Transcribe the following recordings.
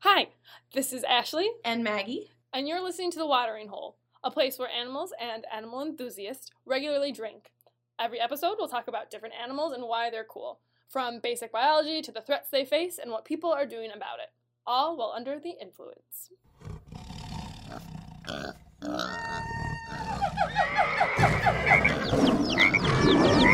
Hi, this is Ashley, And Maggie. and you're listening to The Watering Hole, a place where animals and animal enthusiasts regularly drink. Every episode, we'll talk about different animals and why they're cool, from basic biology to the threats they face and what people are doing about it, all while under the influence.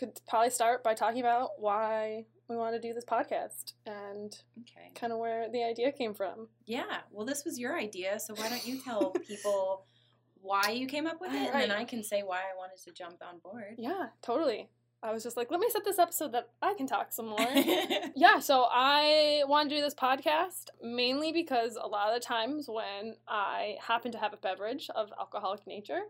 could probably start by talking about why we want to do this podcast and Okay. kind of where the idea came from. Yeah. Well, this was your idea, so why don't you tell people why you came up with it, and then I can say why I wanted to jump on board. Yeah, totally. I was just like, let me set this up so that I can talk some more. yeah, so I want to do this podcast mainly because a lot of the times when I happen to have a beverage of alcoholic nature,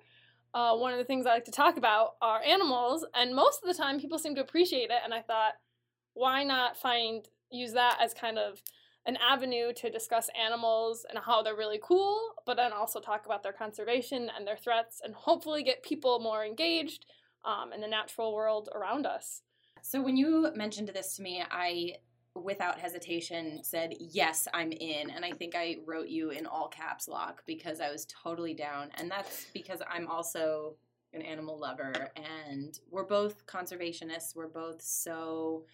uh, one of the things I like to talk about are animals, and most of the time people seem to appreciate it. And I thought, why not find use that as kind of an avenue to discuss animals and how they're really cool, but then also talk about their conservation and their threats, and hopefully get people more engaged um, in the natural world around us. So when you mentioned this to me, I without hesitation said yes i'm in. And i think i wrote you in all caps lock because i was totally down. And that's because i'm also an animal lover and we're both conservationists. We're both so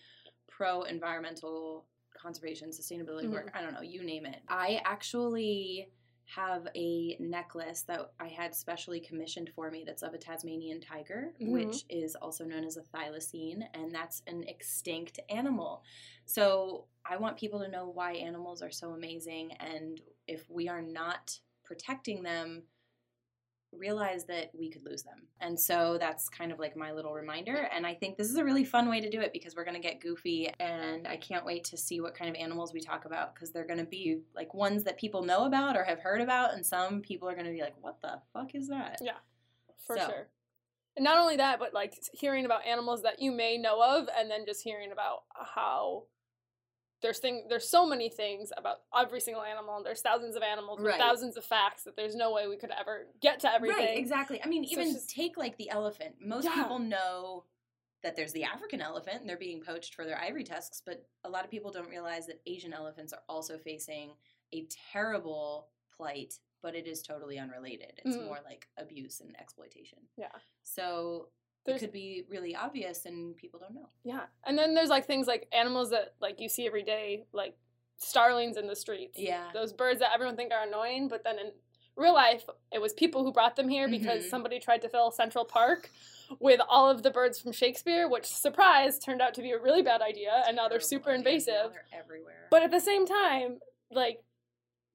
pro environmental conservation sustainability work mm-hmm. i don't know you name it. I actually have a necklace that I had specially commissioned for me that's of a Tasmanian tiger, Mhm. which is also known as a thylacine, and that's an extinct animal. So I want people to know why animals are so amazing, and if we are not protecting them, realize that we could lose them. And so that's kind of like my little reminder. And I think this is a really fun way to do it because we're going to get goofy. And I can't wait to see what kind of animals we talk about because they're going to be like ones that people know about or have heard about. And some people are going to be like, what the fuck is that? Yeah, for So. sure. And not only that, but like hearing about animals that you may know of, and then just hearing about how there's thing there's so many things about every single animal. and There's thousands of animals with thousands of facts that there's no way we could ever get to everything. Right, exactly. I mean, So even just- take like the elephant. Most Yeah. people know that there's the African elephant and they're being poached for their ivory tusks, but a lot of people don't realize that Asian elephants are also facing a terrible plight, but it is totally unrelated. It's Mhm. more like abuse and exploitation. Yeah. So There's- it could be really obvious and people don't know. Yeah, and then there's like things like animals that like you see every day, like starlings in the streets. Yeah. those birds that everyone think are annoying, but then in real life, it was people who brought them here because Mhm. somebody tried to fill Central Park with all of the birds from Shakespeare, which surprise turned out to be a really bad idea, and now they're super idea. Now invasive. They're everywhere. But at the same time, like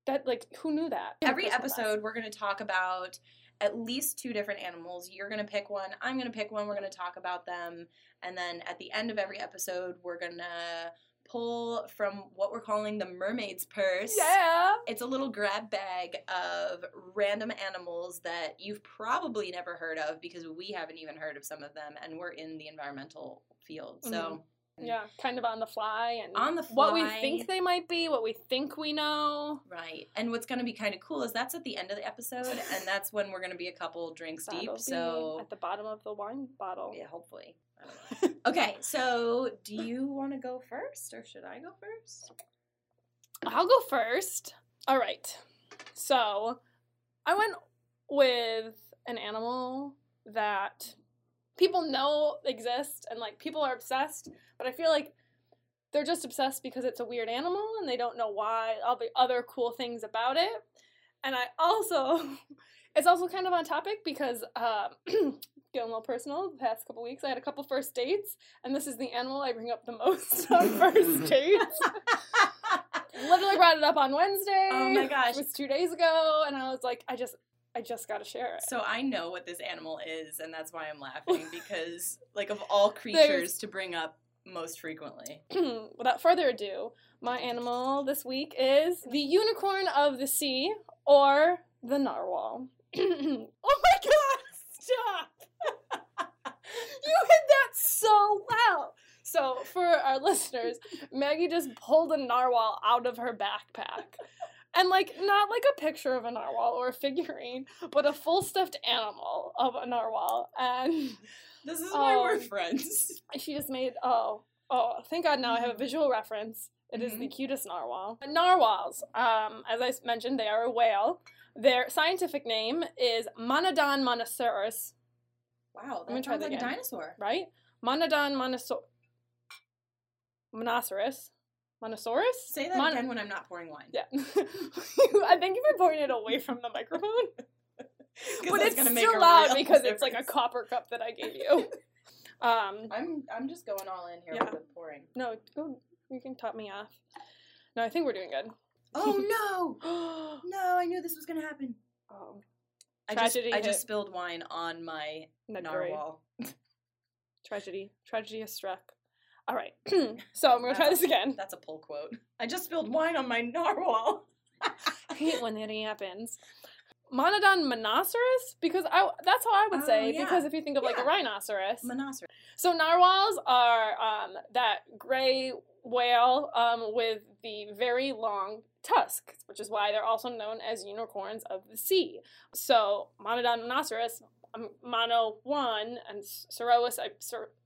that, like who knew that? Every episode, we're going to talk about at least two different animals. You're going to pick one. I'm going to pick one. We're going to talk about them. And then at the end of every episode, we're going to pull from what we're calling the mermaid's purse. Yeah. It's a little grab bag of random animals that you've probably never heard of because we haven't even heard of some of them and we're in the environmental field. So, mm-hmm. Yeah, kind of on the fly and On the what we think they might be, what we think we know. Right. And what's going to be kind of cool is that's at the end of the episode, and that's when we're going to be a couple drinks That'll deep. So, at the bottom of the wine bottle. yeah, hopefully. I don't know. okay, so do you want to go first, or should I go first? I'll go first. All right. So I went with an animal that people know exist and like people are obsessed, but I feel like they're just obsessed because it's a weird animal and they don't know why all the other cool things about it. And I also, it's also kind of on topic because, uh, getting a little personal, the past couple weeks I had a couple first dates, and this is the animal I bring up the most on first dates literally brought it up on Wednesday. Oh my gosh. It was two days ago, and I was like, I just, I just got to share it. so I know what this animal is, and that's why I'm laughing because, like, of all creatures to bring up most frequently, Without further ado, my animal this week is the unicorn of the sea, or the narwhal. oh my god! Stop! you hit that so well. So, for our listeners, Maggie just pulled a narwhal out of her backpack. And like not like a picture of a narwhal or a figurine, but a full stuffed animal of a narwhal. And This is why we're Um, friends. she just made oh oh thank God now I have a visual reference. It is the cutest narwhal. Narwhals, um, as I mentioned, they are a whale. Their scientific name is Monodon monoceros, Wow, me that try sounds that like a again. dinosaur. right? Monodon monoso- monoceros. Monosaurus? Say that Mon- again when I'm not pouring wine. Yeah. I think you were pouring it away from the microphone. but it's gonna make still a loud real because it's like a copper cup that I gave you. um, I'm I'm just going all in here Yeah. with the pouring. no, go. You can top me off. No, I think we're doing good. Oh no! oh, No, I knew this was gonna happen. I just Tragedy I just spilled wine on my not narwhal. Tragedy. Tragedy has struck. All right. so I'm gonna try this again. That's a pull quote. I just spilled wine on my narwhal. I hate when that happens. Monodon monoceros? Because I that's how I would say. yeah. Because if you think of like a rhinoceros, Monoceros. So narwhals are um, that gray whale um, with the very long tusks, which is why they're also known as unicorns of the sea. So Monodon monoceros, mono one, and Ceros, I,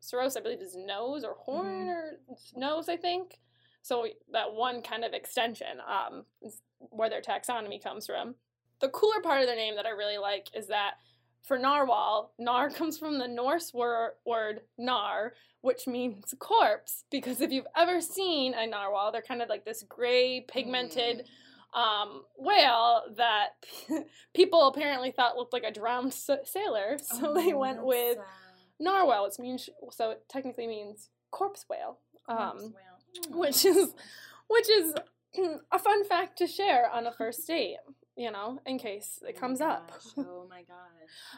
Ceros, I believe is nose or horn Mhm. or nose, I think. So that one kind of extension um, is where their taxonomy comes from. The cooler part of their name that I really like is that for narwhal, nar comes from the Norse wor- word nar, which means corpse. Because if you've ever seen a narwhal, they're kind of like this gray, pigmented um, whale that people apparently thought looked like a drowned sa- sailor. So they Oh, went with sad. narwhal, which means so it technically means corpse whale. Corpse Um, whale. which is which is a fun fact to share on a first date. You know, in case Oh it my comes up. Oh my god.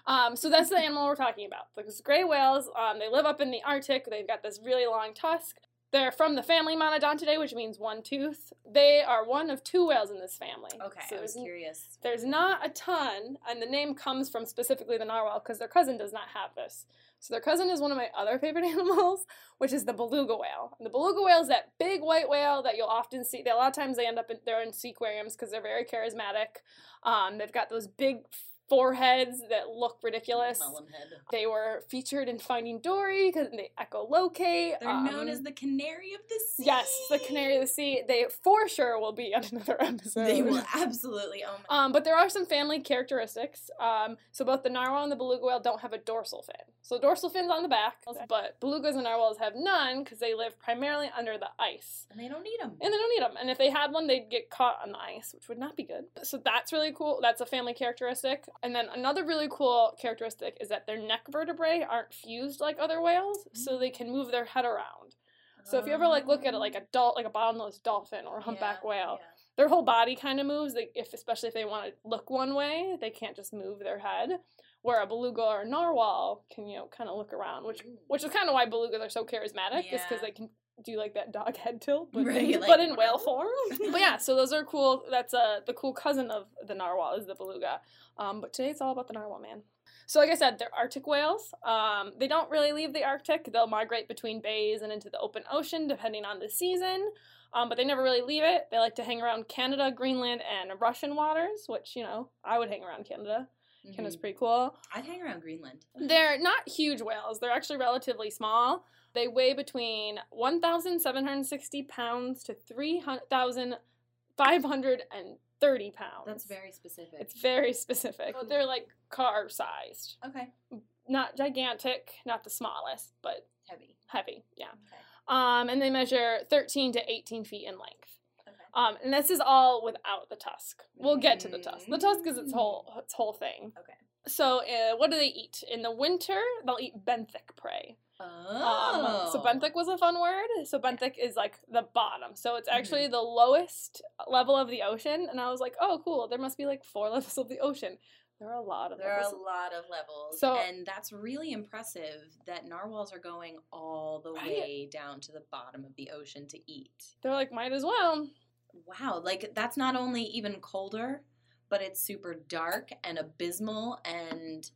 Um, so that's the animal we're talking about. Those gray whales, um, they live up in the Arctic. They've got this really long tusk. They're from the family Monodontidae, which means one tooth. They are one of two whales in this family. Okay, So I was curious. there's not a ton, and the name comes from specifically the narwhal because their cousin does not have this. So their cousin is one of my other favorite animals, which is the beluga whale. And the beluga whale is that big white whale that you'll often see. They, a lot of times they end up in they're in seaquariums because they're very charismatic. Um, they've got those big foreheads that look ridiculous. They were featured in Finding Dory because they echolocate. They're known um, as the canary of the sea. yes, the canary of the sea. They for sure will be on another episode. They will absolutely. Oh my. Um, but there are some family characteristics. Um, so both the narwhal and the beluga whale don't have a dorsal fin. So dorsal fins on the back, but belugas and narwhals have none because they live primarily under the ice. And they don't need them. And they don't need them. And if they had one, they'd get caught on the ice, which would not be good. So that's really cool. That's a family characteristic. And then another really cool characteristic is that their neck vertebrae aren't fused like other whales, so mm. they can move their head around. So if you ever like look at it like a oh. dol- like a bottlenose dolphin or a humpback Yeah, whale, yeah. their whole body kind of moves. They, if especially if they want to look one way, they can't just move their head. Where a beluga or a narwhal can you know kind of look around, which mm. which is kind of why belugas are so charismatic, is because they can do you like that dog head tilt, but Right, in, like, but in whale form. but yeah, so those are cool. That's uh the cool cousin of the narwhal is the beluga. Um, but today it's all about the narwhal man. So like I said, they're Arctic whales. Um, they don't really leave the Arctic. They'll migrate between bays and into the open ocean depending on the season. Um, but they never really leave it. They like to hang around Canada, Greenland, and Russian waters, which you know I would hang around Canada. Canada's Mhm. pretty cool. I'd hang around Greenland. They're not huge whales. They're actually relatively small. They weigh between 1,760 pounds to 3,530 pounds. That's very specific. It's very specific. They're like car sized. okay. Not gigantic, not the smallest, but Heavy. heavy. Yeah. Okay. Um, and they measure 13 to 18 feet in length. Okay. Um, and this is all without the tusk. We'll get to the tusk. The tusk is its whole its whole thing. Okay. So, uh, what do they eat? In the winter, they'll eat benthic prey. Oh. Um, so benthic was a fun word. So benthic is like the bottom. So it's Mm-hmm. actually the lowest level of the ocean. And I was like, oh, cool. There must be like four levels of the ocean. There are a lot of There are a levels. lot of levels. So- and that's really impressive that narwhals are going all the Right. way down to the bottom of the ocean to eat. They're like, might as well. Wow, like that's not only even colder, but it's super dark and abysmal and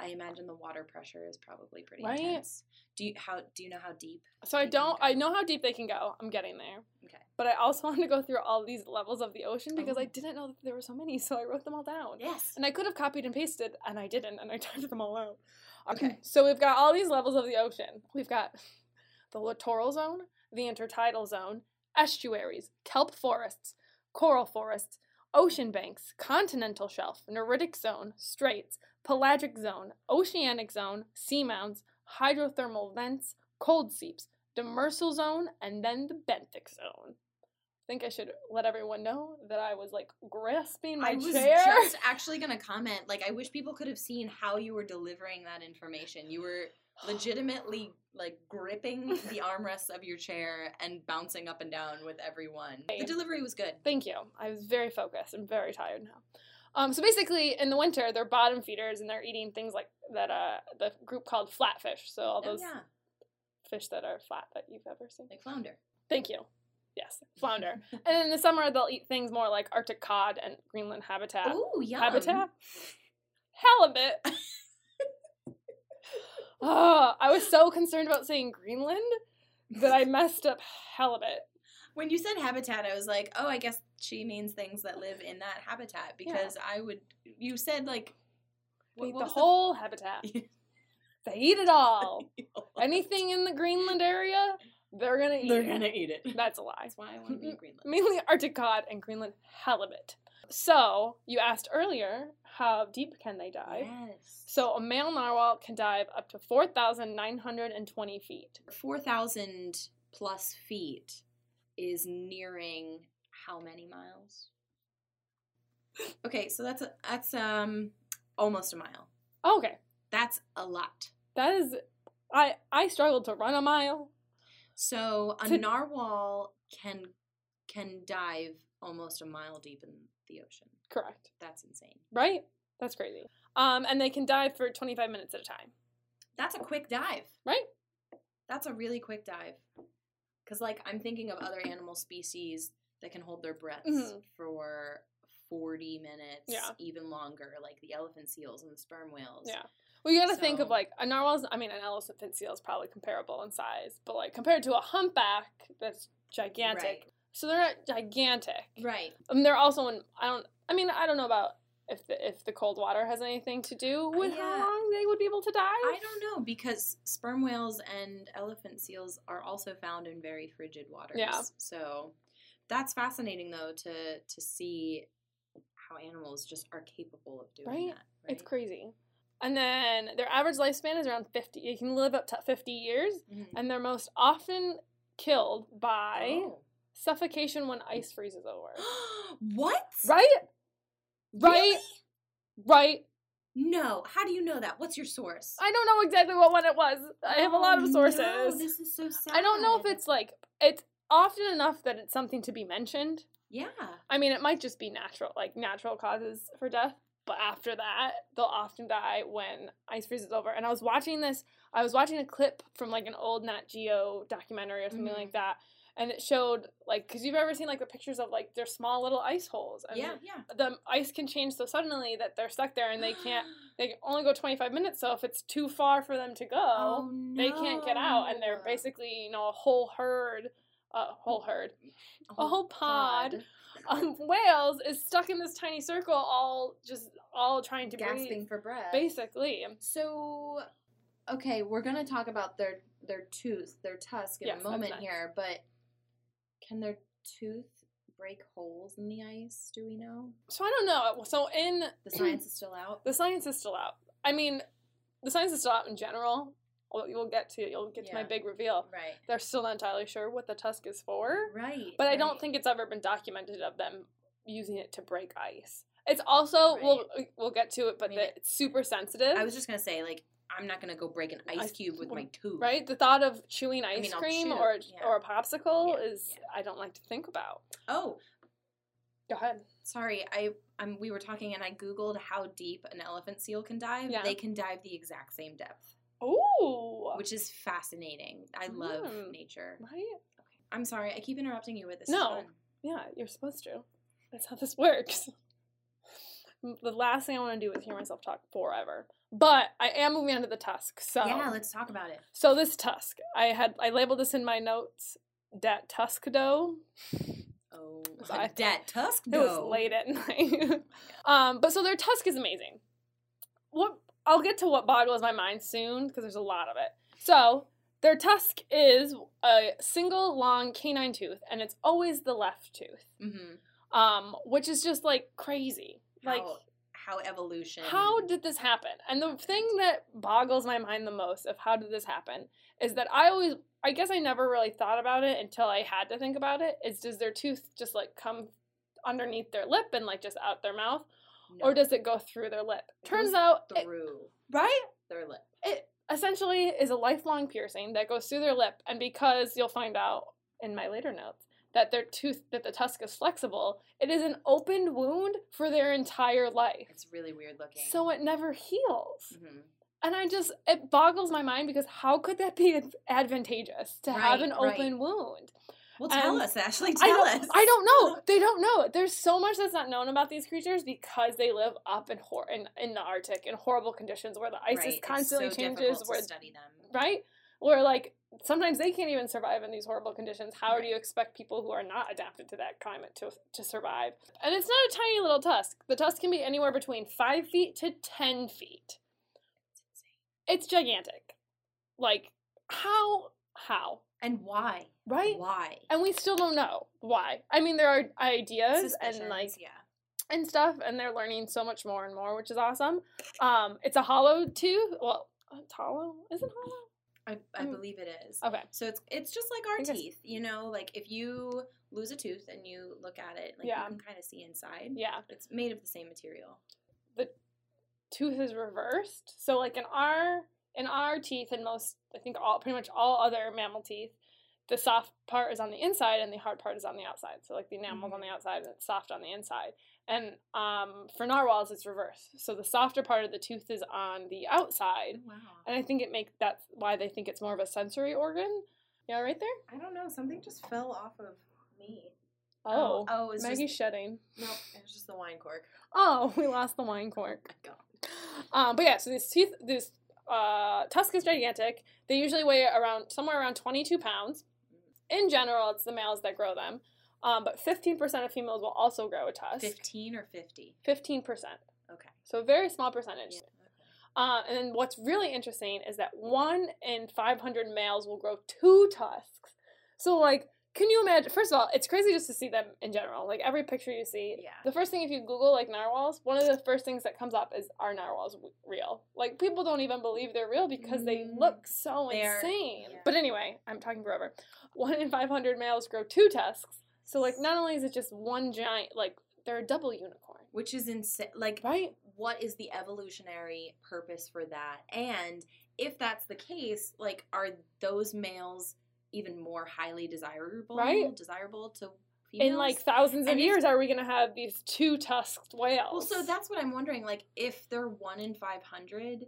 I imagine the water pressure is probably pretty Right? intense. Do you how do you know how deep? So I don't. I know how deep they can go. I'm getting there. Okay. But I also want to go through all these levels of the ocean because I Oh. didn't know that there were so many, so I wrote them all down. Yes. And I could have copied and pasted, and I didn't, and I typed them all out. Okay. So we've got all these levels of the ocean. We've got the littoral zone, the intertidal zone, estuaries, kelp forests, coral forests, ocean banks, continental shelf, neritic zone, straits, pelagic zone, oceanic zone, seamounts, hydrothermal vents, cold seeps, demersal zone, and then the benthic zone. I think I should let everyone know that I was like grasping my chair. I was chair. just actually gonna comment. Like, I wish people could have seen how you were delivering that information. You were legitimately like gripping the armrests of your chair and bouncing up and down with everyone. The delivery was good. Thank you. I was very focused. I'm very tired now. Um, so basically, in the winter, they're bottom feeders and they're eating things like that. Uh, the group called flatfish. So all Oh those yeah, fish that are flat that you've ever seen. like flounder. Thank you. Yes, flounder. and in the summer, they'll eat things more like Arctic cod and Greenland habitat. Ooh, yum. Habitat. Halibut. oh, I was so concerned about saying Greenland that I messed up halibut. When you said habitat, I was like, oh, I guess she means things that live in that habitat because I would. You said like what the whole habitat. They eat it all. Anything in the Greenland area, they're gonna eat. They're it. gonna eat it. That's a lie. That's why I want to be in Greenland. Mainly Arctic cod and Greenland halibut. So you asked earlier, how deep can they dive? Yes. So a male narwhal can dive up to four thousand nine hundred and twenty feet. four thousand plus feet is nearing how many miles? Okay, so that's a, that's um almost a mile. Okay, That's a lot. that is. I I struggled to run a mile. So a To- narwhal can can dive almost a mile deep in the ocean. Correct. That's insane. Right. That's crazy. Um, and they can dive for twenty five minutes at a time. That's a quick dive. Right. That's a really quick dive. Cuz like I'm thinking of other animal species that can hold their breaths Mhm. for 40 minutes, Yeah. even longer, like the elephant seals and the sperm whales. Yeah. Well, you got to think of like a narwhal's. I mean, an elephant seal is probably comparable in size, but like compared to a humpback, that's gigantic. Right. So they're not gigantic. Right. And they're also in. I don't. I mean, I don't know about if the if the cold water has anything to do with how long they would be able to dive. I don't know because sperm whales and elephant seals are also found in very frigid waters. Yeah. So that's fascinating though to to see how animals just are capable of doing Right? that. Right. It's crazy. And then their average lifespan is around fifty. You can live up to fifty years, Mhm. and they're most often killed by Oh. Suffocation when ice freezes over. what? Right? Right? Really? Right. No. How do you know that? What's your source? I don't know exactly what one it was. I have a lot Oh, of sources. No, this is so sad. I don't know if it's like it's often enough that it's something to be mentioned. Yeah. I mean, it might just be natural, like natural causes for death. But after that, they'll often die when ice freezes over. And I was watching this. I was watching a clip from like an old Nat Geo documentary or something Mhm. like that, and it showed like because you've ever seen like the pictures of like their small little ice holes. And Yeah. Yeah. The ice can change so suddenly that they're stuck there and they can't. They can only go twenty five minutes. So if it's too far for them to go, Oh, they can't get out, and they're basically you know a whole herd, a whole herd, a whole pod um, whales is stuck in this tiny circle, all just all trying to gasping breathe. for breath. Basically, So, okay, we're gonna talk about their their tooth, their tusk in Yes, a moment here, but can their tooth break holes in the ice? Do we know? so I don't know. Uh, so in The science is still out. the science is still out. I mean, the science is still out in general. Well, You'll get to you'll get to my big reveal. Right. They're still not entirely sure what the tusk is for, Right. but I don't think it's ever been documented of them using it to break ice. It's also we'll we'll get to it, but I mean, the, it's super sensitive. I was just gonna say, like, I'm not gonna go break an ice cube with my tooth. right? The thought of chewing ice I'll cream chew, or yeah. or a popsicle Yeah, is yeah. I don't like to think about. Oh, Go ahead. sorry. I um, we were talking and I googled how deep an elephant seal can dive. Yeah. They can dive the exact same depth, Oh. which is fascinating. I love Mm. nature. right? I'm sorry, I keep interrupting you with this. No. Yeah, you're supposed to. That's how this works. the last thing I want to do is hear myself talk forever. But I am moving on to the tusk. So Yeah, let's talk about it. so this tusk, I had I labeled this in my notes. Dat tusk dough. Oh, I- that tusk It was late at night. um, but so their tusk is amazing. What I'll get to what boggles my mind soon because there's a lot of it. So their tusk is a single long canine tooth, and it's always the left tooth, Mm-hmm. um, which is just like crazy. Like How, how evolution. how did this happen? And the thing that boggles my mind the most of how did this happen is that I always, I guess I never really thought about it until I had to think about it. Is does their tooth just like come underneath their lip and like just out their mouth, No, or does it go through their lip? It Turns out, it- through right? their lip? It essentially is a lifelong piercing that goes through their lip, and because you'll find out in my later notes that their tooth, that the tusk is flexible, it is an open wound for their entire life. It's really weird looking. So it never heals. Mhm. And I just, it boggles my mind because how could that be advantageous to have Right, an right. open wound? Well, tell And us, Ashley. I Tell don't, us. I don't know. They don't know. There's so much that's not known about these creatures because they live up in hor- in, in the Arctic in horrible conditions where the ice Right, is constantly so changes. Where study them. right, where like sometimes they can't even survive in these horrible conditions. How Right. do you expect people who are not adapted to that climate to to survive? And it's not a tiny little tusk. The tusk can be anywhere between five feet to ten feet. It's gigantic. Like how how And why? right? Why? And we still don't know why. I mean, there are ideas and like yeah. and stuff, and they're learning so much more and more, which is awesome. Um, it's a hollow tooth. Well, it's hollow. Is it hollow? I, I Um, believe it is. Okay. So it's it's just like our teeth, you know. Like if you lose a tooth and you look at it, like Yeah. you can kind of see inside. Yeah. It's made of the same material. The tooth is reversed. So like in our in our teeth and most I think all pretty much all other mammal teeth, the soft part is on the inside and the hard part is on the outside. So like the enamel's on the outside and it's soft on the inside. And um, for narwhals it's reverse. So the softer part of the tooth is on the outside. Wow. And I think it makes that's why they think it's more of a sensory organ. Yeah, right there. I don't know. Something just fell off of me. Oh, oh, it's Maggie's just shedding. no. It was just the wine cork. Oh, we lost the wine cork. Go. Um, but yeah, so these teeth, this uh, tusk is gigantic. They usually weigh around somewhere around 22 pounds. In general, it's the males that grow them. Um, but 15% of females will also grow a tusk. Fifteen or fifty. 15%. Okay. So a very small percentage. Yeah. Uh, and then what's really interesting is that one in 500 males will grow two tusks. So, like, can you imagine? First of all, it's crazy just to see them in general. Like, every picture you see, Yeah. the first thing if you Google, like, narwhals, one of the first things that comes up is are narwhals real? Like, people don't even believe they're real because they Mm. look so They're- insane. yeah. But anyway, I'm talking forever. One in 500 males grow two tusks. So, like, not only is it just one giant, like, they're a double unicorn, Which is insane. Like, right? what is the evolutionary purpose for that? And if that's the case, like, are those males even more highly desirable? Right. Desirable to females? in like thousands of And years are we going to have these two tusked whales Well, so that's what I'm wondering. Like, if they're one in 500,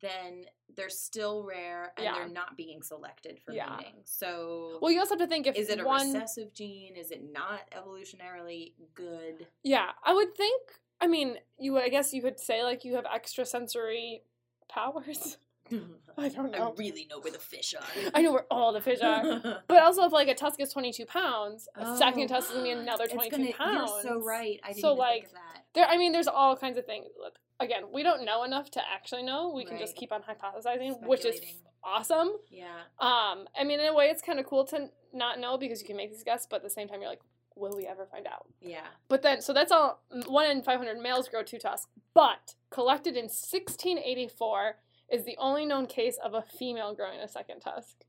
then they're still rare and Yeah. they're not being selected for Yeah. mating. So, well you also have to think if is it a one recessive gene? Is it not evolutionarily good? yeah i would think i mean you i guess you could say like you have extrasensory powers i don't I know really know where the fish are. i know where all the fish are but also if like a tusk is 22 pounds a second tusk is going to be another 22 pounds You're so right. I didn't So, like, think of that. there i mean there's all kinds of things Look, again we don't know enough to actually know we can just keep on hypothesizing which is awesome Yeah. Um, I mean, in a way, it's kind of cool to not know because you can make these guesses, but at the same time, you're like, will we ever find out? Yeah. But then, so that's all. One in 500 males grow two tusks, but collected in 1684 is the only known case of a female growing a second tusk.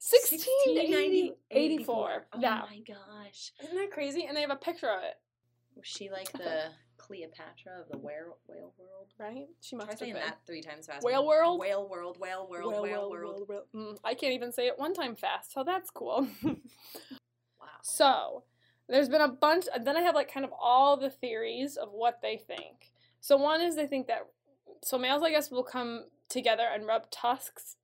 1684. Oh yeah. my gosh. Isn't that crazy? And they have a picture of it, Was she like the Cleopatra of the whale, whale world? right? She Try must have saying been. that three times fast. Whale world? Whale world, whale world, Well, whale well, world. well. Mm, I can't even say it one time fast, so that's cool. Wow. So, there's been a bunch, then I have like kind of all the theories of what they think. So, one is they think that, so males, I guess, will come together and rub tusks,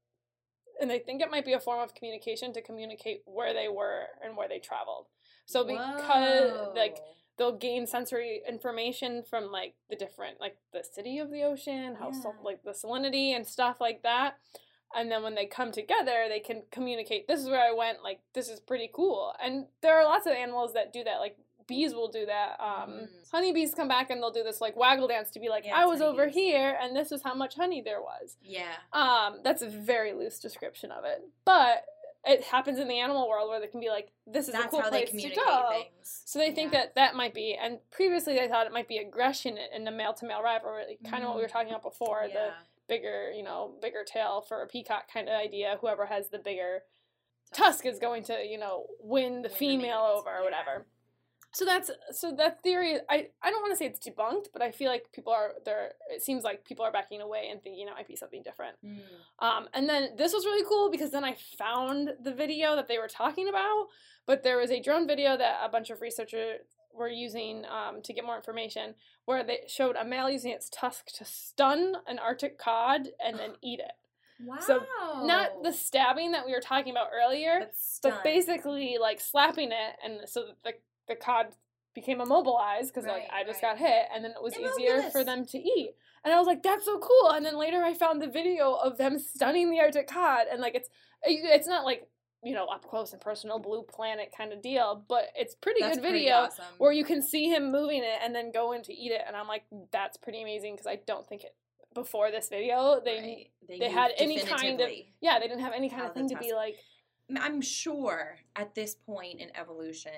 and they think it might be a form of communication to communicate where they were and where they traveled. So, because, like, Whoa. They'll gain sensory information from like the different like the city of the ocean, how Yeah. like the salinity and stuff like that. And then when they come together, they can communicate. This is where I went. Like this is pretty cool. And there are lots of animals that do that. Like bees will do that. Um, Mm. Honeybees come back and they'll do this like waggle dance to be like, Yeah, I was over here and this is how much honey there was. Yeah. Um, that's a very loose description of it, but it happens in the animal world where they can be like, "This is a That's cool how they place to go." things. So they think Yeah. that that might be, and previously they thought it might be aggression in a male to male rivalry, kind of what we were mm-hmm. talking about before. The bigger, you know, bigger tail for a peacock kind of idea. Whoever has the bigger tusk is going to, you know, win the Win female mates, over or yeah. whatever. So that's so that theory. I I don't want to say it's debunked, but I feel like people are there. It seems like people are backing away and thinking it might be something different. Mm. Um, and then this was really cool because then I found the video that they were talking about, but there was a drone video that a bunch of researchers were using um, to get more information where they showed a male using its tusk to stun an Arctic cod and then eat it. Wow. So, Not the stabbing that we were talking about earlier, but, basically like slapping it and so that the, the cod became immobilized because like I just right. got hit and then it was easier for them to eat. And I was like, that's so cool. And then later I found the video of them stunning the Arctic cod and like it's eh, it's not like you know up close and personal blue planet kind of deal, but it's pretty That's good pretty video awesome. where you can see him moving it and then go in to eat it. And I'm like, that's pretty amazing because I don't think it before this video they Right. they knew had any kind of- yeah they didn't have any kind oh, of thing to be like I'm sure at this point in evolution,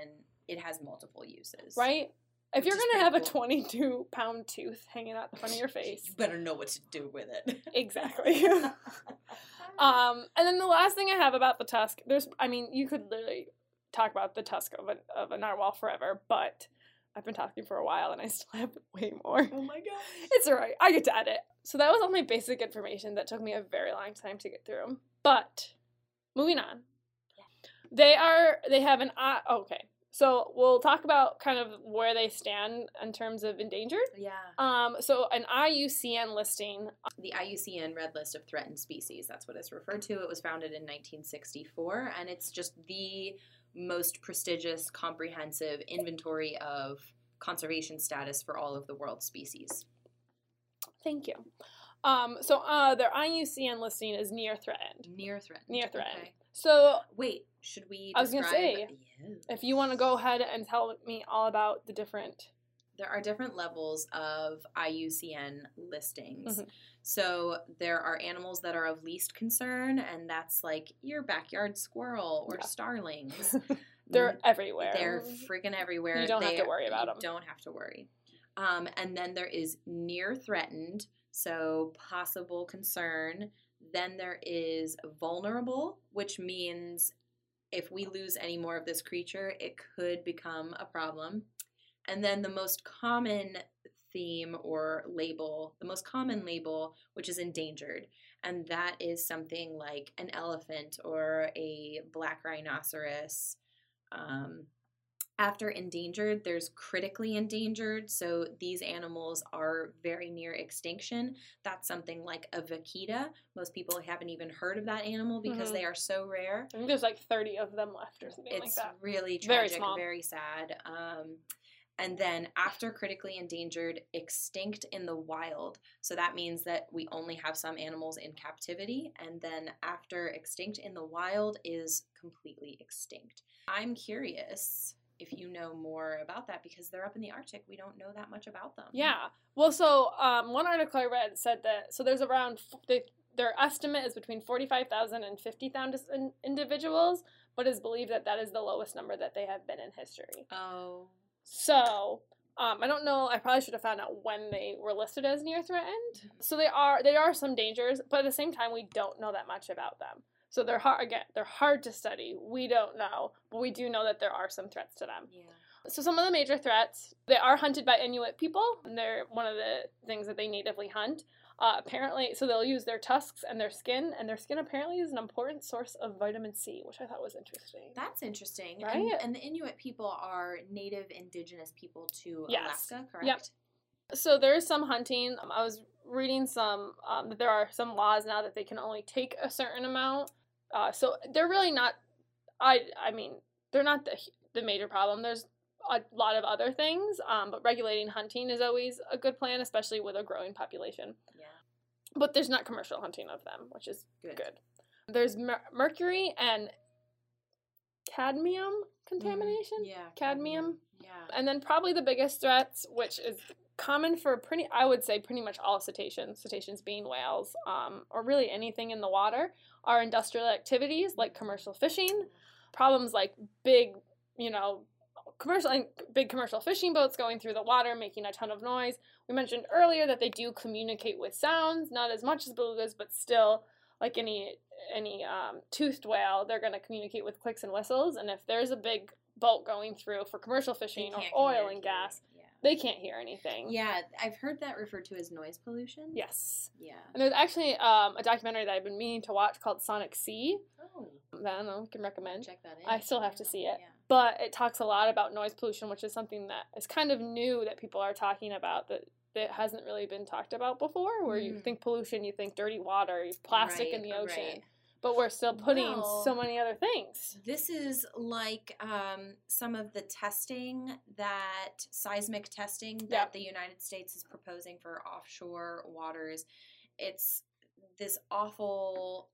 it has multiple uses. right? If Which you're gonna have a 22 pound tooth hanging out the front of your face, You better know what to do with it. exactly. um, and then the last thing I have about the tusk, there's, I mean, you could literally talk about the tusk of a of a narwhal forever, but I've been talking for a while and I still have way more. oh my god. It's alright. I get to edit. So that was all my basic information that took me a very long time to get through. But moving on. They are they have an uh, okay. So we'll talk about kind of where they stand in terms of endangered. Yeah. Um so an IUCN listing The IUCN Red List of Threatened Species, that's what it's referred to. It was founded in 1964, and it's just the most prestigious, comprehensive inventory of conservation status for all of the world's species. Thank you. Um so uh their IUCN listing is near threatened. Near threatened. Near threatened. Okay. So Wait, should we I was gonna say, Yeah. if you want to go ahead and tell me all about the different there are different levels of IUCN listings. Mhm. So there are animals that are of least concern, and that's like your backyard squirrel or Yeah. starlings. they're everywhere. They're freaking everywhere. You don't have to worry about you 'em. Don't have to worry. Um, and then there is near threatened, so possible concern. Then there is vulnerable, which means if we lose any more of this creature, it could become a problem. And then the most common theme or label, the most common label, which is endangered. And that is something like an elephant or a black rhinoceros. Um, after endangered, there's critically endangered. So these animals are very near extinction. That's something like a vaquita. Most people haven't even heard of that animal because Mhm. they are so rare I think there's like 30 of them left or something like that. it's really Very tragic, small. very sad. Um, and then after critically endangered, extinct in the wild. So that means that we only have some animals in captivity. And then after extinct in the wild is completely extinct. I'm curious if you know more about that because they're up in the Arctic. We don't know that much about them. Yeah. Well, so um, one article I read said that so there's around f- they, their estimate is between 45,000 and 50,000 individuals, but is believed that that is the lowest number that they have been in history. Oh. So um, I don't know. I probably should have found out when they were listed as near threatened. So they are there are some dangers, but at the same time we don't know that much about them. So they're hard again. They're hard to study. We don't know, but we do know that there are some threats to them. Yeah. So some of the major threats, they are hunted by Inuit people, and they're one of the things that they natively hunt. Uh, apparently, so they'll use their tusks and their skin, and their skin apparently is an important source of vitamin C, which I thought was interesting. That's interesting. Right? And, and the Inuit people are native indigenous people to Yes. Alaska, correct? Yep. So there is some hunting. Um, I was reading some um, that there are some laws now that they can only take a certain amount. Uh, so they're really not. I I mean they're not the the major problem. There's a lot of other things. Um, but regulating hunting is always a good plan, especially with a growing population. Yeah. But there's not commercial hunting of them, which is Good. good. There's mer- mercury and cadmium contamination. Yeah. Cadmium. Yeah. And then probably the biggest threats, which is common for pretty, I would say, pretty much all cetaceans, cetaceans being whales, um, or really anything in the water, are industrial activities like commercial fishing, problems like big, you know, commercial big commercial fishing boats going through the water making a ton of noise. We mentioned earlier that they do communicate with sounds, not as much as belugas, but still like any any um, toothed whale, they're going to communicate with clicks and whistles. And if there's a big boat going through for commercial fishing or oil and gas. They can't hear anything. Yeah, I've heard that referred to as noise pollution. Yes. Yeah. And there's actually um, a documentary that I've been meaning to watch called Sonic Sea Oh, that I don't know, can recommend. check that in. I still have to see it. Yeah. But it talks a lot about noise pollution, which is something that is kind of new that people are talking about that, that hasn't really been talked about before. Where you Mm. think pollution, you think dirty water, you plastic in the ocean. right. But we're still putting Well- so many other things. This is like um, some of the testing that seismic testing that Yeah. the United States is proposing for offshore waters. It's this awful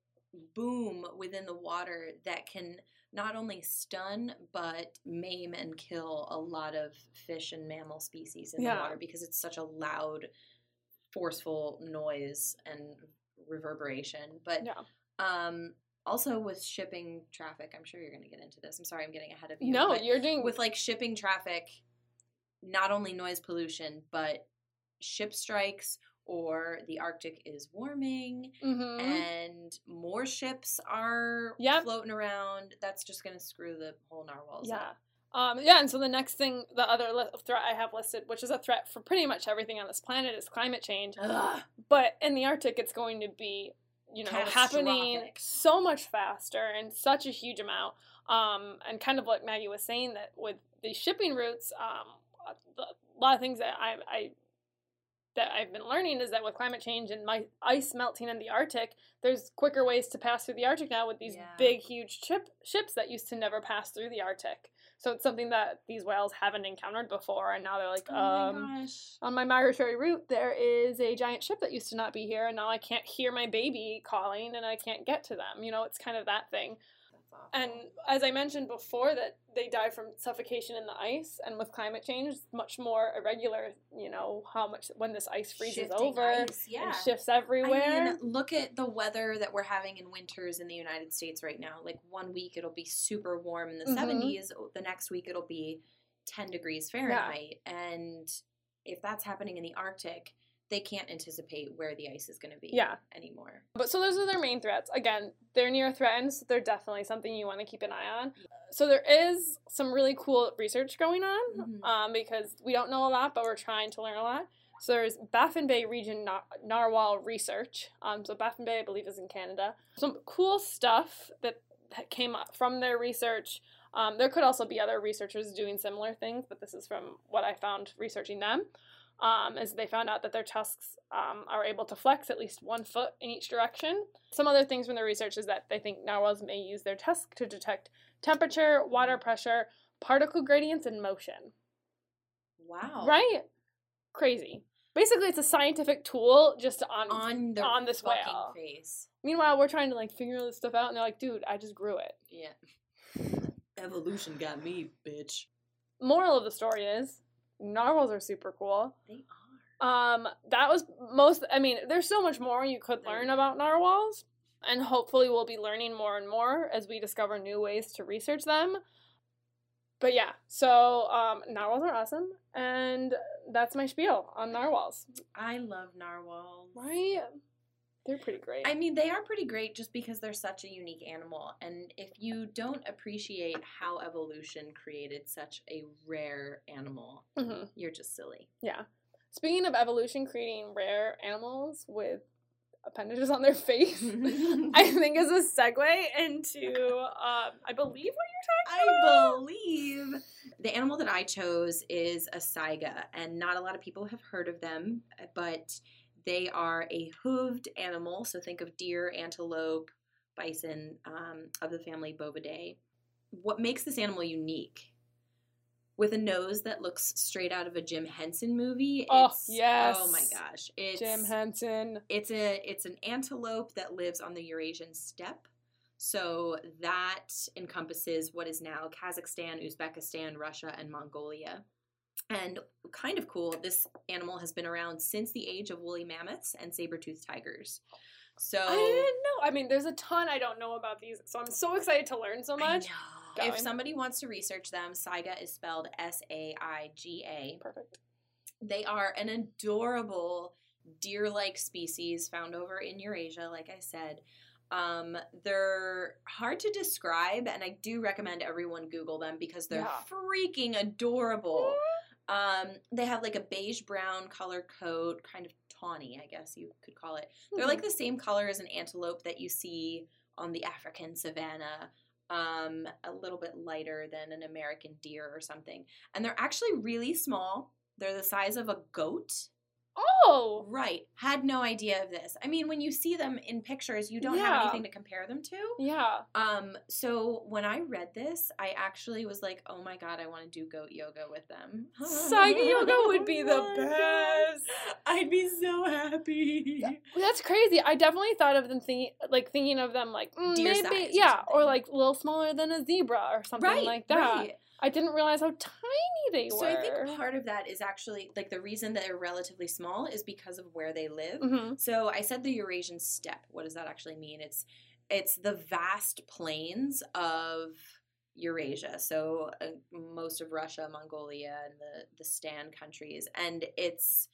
boom within the water that can not only stun but maim and kill a lot of fish and mammal species in Yeah. the water because it's such a loud, forceful noise and reverberation. But Yeah. Um, also with shipping traffic, I'm sure you're going to get into this. I'm sorry, I'm getting ahead of you. No, you're doing with like shipping traffic, not only noise pollution, but ship strikes or the Arctic is warming Mhm. and more ships are Yep. floating around. That's just going to screw the whole narwhals Yeah. up. Um, yeah, and so the next thing, the other li- threat I have listed, which is a threat for pretty much everything on this planet, is climate change. Ugh. But in the Arctic, it's going to be, you know, happening so much faster and such a huge amount. Um, and kind of like Maggie was saying that with the shipping routes, um, a lot of things that I, I that I've been learning is that with climate change and my ice melting in the Arctic, there's quicker ways to pass through the Arctic now with these Yeah. big, huge ship, ships that used to never pass through the Arctic. So it's something that these whales haven't encountered before, and now they're like, Oh um, my gosh. on my migratory route, there is a giant ship that used to not be here, and now I can't hear my baby calling, and I can't get to them. You know, it's kind of that thing. And as I mentioned before, that they die from suffocation in the ice, and with climate change, much more irregular. You know how much when this ice freezes Shifting over ice, yeah. and shifts everywhere. I mean, look at the weather that we're having in winters in the United States right now. Like one week it'll be super warm in the Mhm. 70s, the next week it'll be 10 degrees Fahrenheit. And if that's happening in the Arctic, they can't anticipate where the ice is going to be Yeah. anymore. But so those are their main threats. Again, they're near threatened, so they're definitely something you want to keep an eye on. So there is some really cool research going on Mhm. um, because we don't know a lot, but we're trying to learn a lot. So there's Baffin Bay Region Nar- Narwhal Research. Um, so Baffin Bay, I believe, is in Canada. Some cool stuff that that came up from their research. Um, there could also be other researchers doing similar things, but this is from what I found researching them. Um, is they found out that their tusks um, are able to flex at least one foot in each direction. Some other things from the research is that they think narwhals may use their tusk to detect temperature, water pressure, particle gradients, and motion. Wow. Right? Crazy. Basically, it's a scientific tool just on. On the On this fucking whale. face. Meanwhile, we're trying to like figure this stuff out, and they're like, "Dude, I just grew it." Yeah. Evolution got me, bitch. Moral of the story is, narwhals are super cool. They are. Um, that was most. I mean, there's so much more you could learn about narwhals, and hopefully, we'll be learning more and more as we discover new ways to research them. But yeah, so um, narwhals are awesome, and that's my spiel on narwhals. I love narwhals. Right? They're pretty great. I mean, they are pretty great just because they're such a unique animal. And if you don't appreciate how evolution created such a rare animal, Mhm. you're just silly. Yeah. Speaking of evolution creating rare animals with appendages on their face, I think is a segue into, um, I believe what you're talking about. I about. believe the animal that I chose is a saiga, and not a lot of people have heard of them, but they are a hooved animal. So think of deer, antelope, bison um, of the family Bovidae. What makes this animal unique with a nose that looks straight out of a Jim Henson movie. Oh, yes. Oh my gosh. It's Jim Henson. it's a it's an antelope that lives on the Eurasian steppe. So that encompasses what is now Kazakhstan, Uzbekistan, Russia, and Mongolia. And kind of cool, this animal has been around since the age of woolly mammoths and saber-toothed tigers. So I didn't know. I mean, there's a ton I don't know about these, so I'm so excited to learn so much. If somebody wants to research them, Saiga is spelled S A I G A. Perfect. They are an adorable deer like species found over in Eurasia, like I said. Um, they're hard to describe, and I do recommend everyone Google them because they're Yeah. freaking adorable. Um, they have like a beige brown color coat, kind of tawny, I guess you could call it. They're like the same color as an antelope that you see on the African savanna, um, a little bit lighter than an American deer or something. And they're actually really small. They're the size of a goat. Oh, Right. Had no idea of this. I mean, when you see them in pictures, you don't have anything to compare them to. yeah. Um, so when I read this, I actually was like, "Oh my god, I want to do goat yoga with them." Saiga yoga would be the Oh best. I'd be so happy. That's crazy. I definitely thought of them thinking, like thinking of them like mm, maybe, size or yeah, or like a little smaller than a zebra or something Right, like that. right. I didn't realize how tiny they were. So I think part of that is actually like the reason that they're relatively small is because of where they live. hmm So I said the Eurasian steppe. What does that actually mean? It's it's the vast plains of Eurasia. So uh, most of Russia, Mongolia, and the the Stan countries, and it's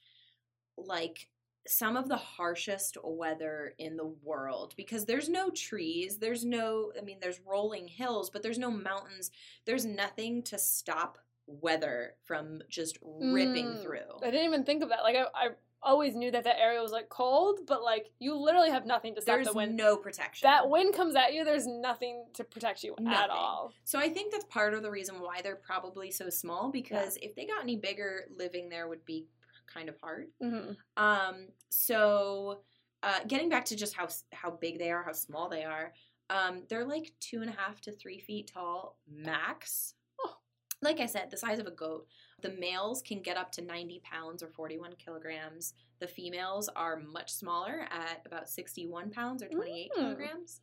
like some of the harshest weather in the world because there's no trees there's no i mean there's rolling hills but there's no mountains there's nothing to stop weather from just ripping Mm. through I didn't even think of that. Like I, I always knew that that area was like cold, but like you literally have nothing to stop there's the wind. no protection that wind comes at you. There's nothing to protect you at all. So I think that's part of the reason why they're probably so small because if they got any bigger, living there would be kind of hard. hmm Um, so uh, getting back to just how how big they are, how small they are, um, they're like two and a half to three feet tall max. Oh. Like I said, the size of a goat. The males can get up to 90 pounds or 41 kilograms. The females are much smaller at about 61 pounds or 28 Mm. kilograms.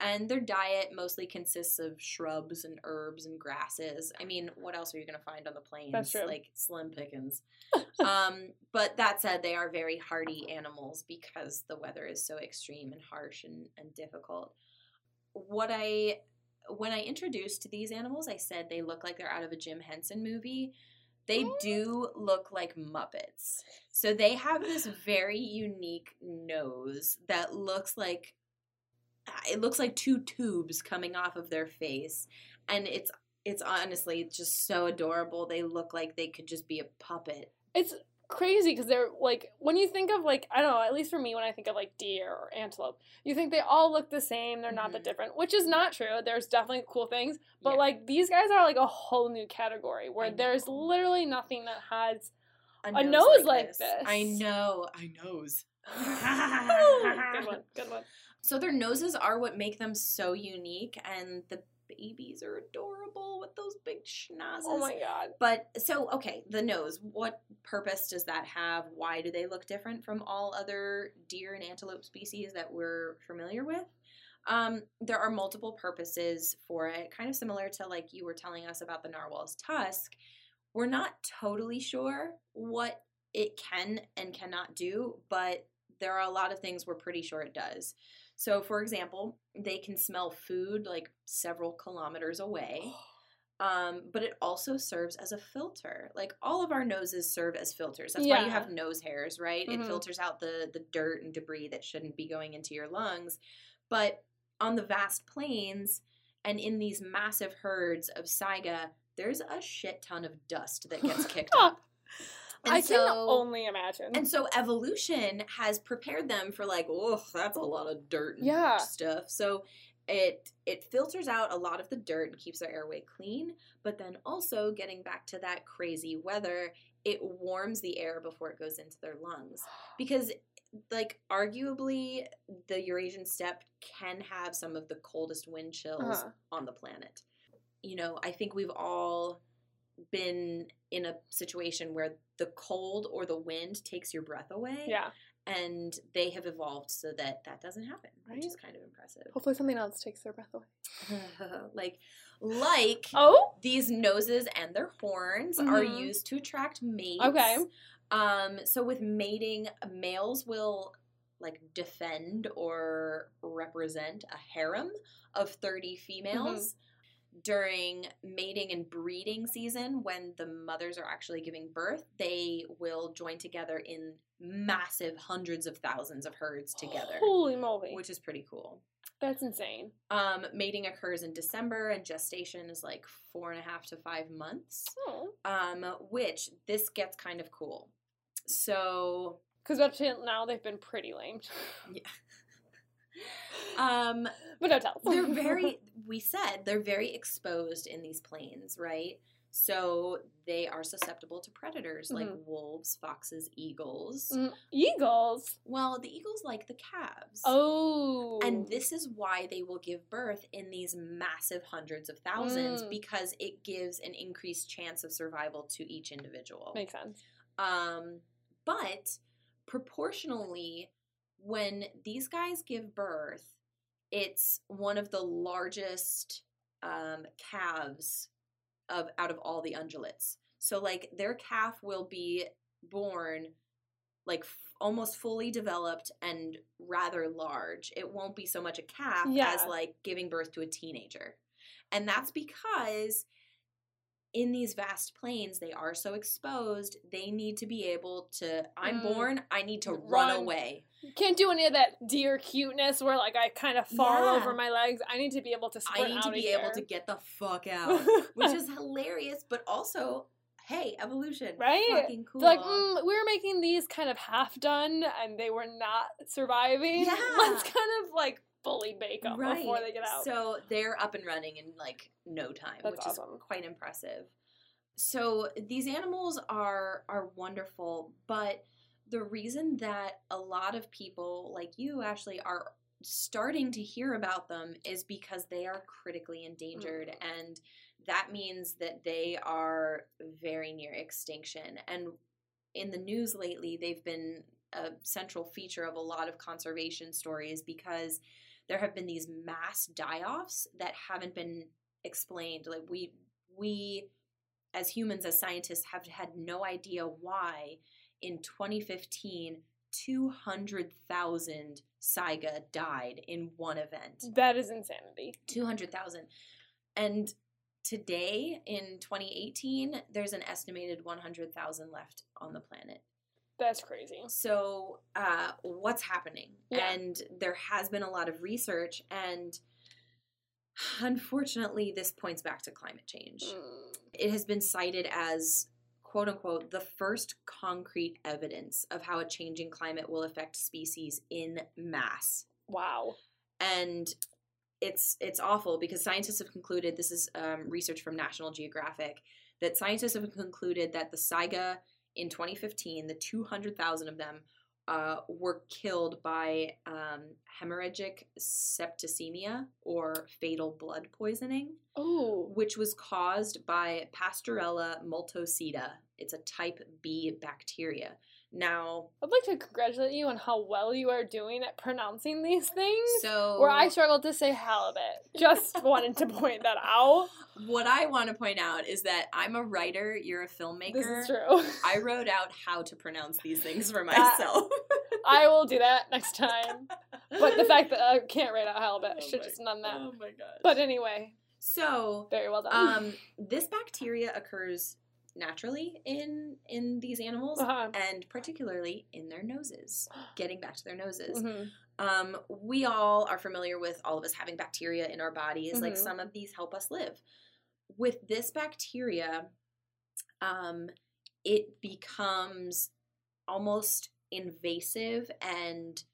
And their diet mostly consists of shrubs and herbs and grasses. I mean, what else are you going to find on the plains? That's true. Like slim pickings. um, but that said, they are very hardy animals because the weather is so extreme and harsh and, and difficult. What I when I introduced these animals, I said they look like they're out of a Jim Henson movie. They do look like Muppets. So they have this very unique nose that looks like it looks like two tubes coming off of their face and it's it's honestly just so adorable. They look like they could just be a puppet. It's crazy because they're like when you think of like I don't know. At least for me, when I think of like deer or antelope, you think they all look the same. They're not that Mhm. different, which is not true. There's definitely cool things, but Yeah. like these guys are like a whole new category where there's literally nothing that has A, A nose like this. I know. I knows. good one, good one. So their noses are what make them so unique, and the babies are adorable with those big schnozzes. Oh my god. But so okay, the nose. What purpose does that have? Why do they look different from all other deer and antelope species that we're familiar with? Um, there are multiple purposes for it, kind of similar to like you were telling us about the narwhal's tusk. We're not totally sure what it can and cannot do, but there are a lot of things we're pretty sure it does. So, for example, they can smell food like several kilometers away. Um, but it also serves as a filter. Like all of our noses serve as filters. That's why you have nose hairs, right? Mhm. It filters out the the dirt and debris that shouldn't be going into your lungs. But on the vast plains and in these massive herds of saiga, there's a shit ton of dust that gets kicked up. And I can only imagine. and so evolution has prepared them for like, oh, that's a lot of dirt and Yeah. stuff. So it it filters out a lot of the dirt and keeps their airway clean, but then also getting back to that crazy weather, it warms the air before it goes into their lungs. Because like arguably the Eurasian steppe can have some of the coldest wind chills Uh-huh. on the planet. You know, I think we've all been in a situation where the cold or the wind takes your breath away. Yeah. And they have evolved so that that doesn't happen, which is kind of impressive. Hopefully something else takes their breath away. like, like Oh. these noses and their horns are Mhm. used to attract mates. Okay. Um, so with mating, males will like defend or represent a harem of 30 females. During mating and breeding season, when the mothers are actually giving birth, they will join together in massive hundreds of thousands of herds together, Holy moly. which is pretty cool. That's insane. Um, mating occurs in December, and gestation is like four and a half to five months. Oh. Um, which this gets kind of cool. So, Because up to now they've been pretty lame. um, But no tell. they're very. We said they're very exposed in these plains, right? So they are susceptible to predators like wolves, foxes, eagles. Mm, Eagles. Well, the eagles like the calves. Oh. And this is why they will give birth in these massive hundreds of thousands Mm. because it gives an increased chance of survival to each individual. makes sense. Um, but proportionally, when these guys give birth, it's one of the largest um, calves of out of all the ungulates. So like their calf will be born like f- almost fully developed and rather large. It won't be so much a calf Yeah. as like giving birth to a teenager. And that's because in these vast plains they are so exposed, they need to be able to I'm Mm. born, I need to run, Run. away. Can't do any of that deer cuteness where like I kind of fall Yeah. over my legs. I need to be able to I need to be here. able to get the fuck out. Which is hilarious, but also, hey, evolution. Right? Fucking cool. They're like, mm, we were making these kind of half done, and they were not surviving. Yeah. Let's kind of like fully bake them before they get out. So they're up and running in like no time, That's which awesome. is quite impressive. So these animals are are wonderful, but the reason that a lot of people like you, Ashley, are starting to hear about them is because they are critically endangered Mm. and that means that they are very near extinction and in the news lately they've been a central feature of a lot of conservation stories because there have been these mass die-offs that haven't been explained. Like we we as humans as scientists have had no idea why in 2015 200,000 saiga died in one event. That is insanity. 200,000 and today in 2018 there's an estimated 100,000 left on the planet That's crazy. so, uh, what's happening? Yeah. And there has been a lot of research, and unfortunately, this points back to climate change. Mm. It has been cited as quote unquote the first concrete evidence of how a changing climate will affect species in mass. Wow. And it's it's awful because scientists have concluded this is um, research from National Geographic that scientists have concluded that the saiga in 2015, the 200,000 of them uh, were killed by um, hemorrhagic septicemia or fatal blood poisoning, Oh. which was caused by Pasteurella multocida. It's a type B bacteria. Now, I'd like to congratulate you on how well you are doing at pronouncing these things. so Where I struggled to say halibut. Just wanted to point that out. what I want to point out is that I'm a writer, you're a filmmaker. This is true. I wrote out how to pronounce these things for That- myself. I will do that next time. But the fact that I can't write out halibut, Oh should just done that. Oh my gosh. But anyway, so, very well done. um, this bacteria occurs naturally in in these animals, Uh-huh. and particularly in their noses. Getting back to their noses, Mhm. um, we all are familiar with all of us having bacteria in our bodies. Like Mhm. some of these help us live. With this bacteria, um, it becomes almost invasive and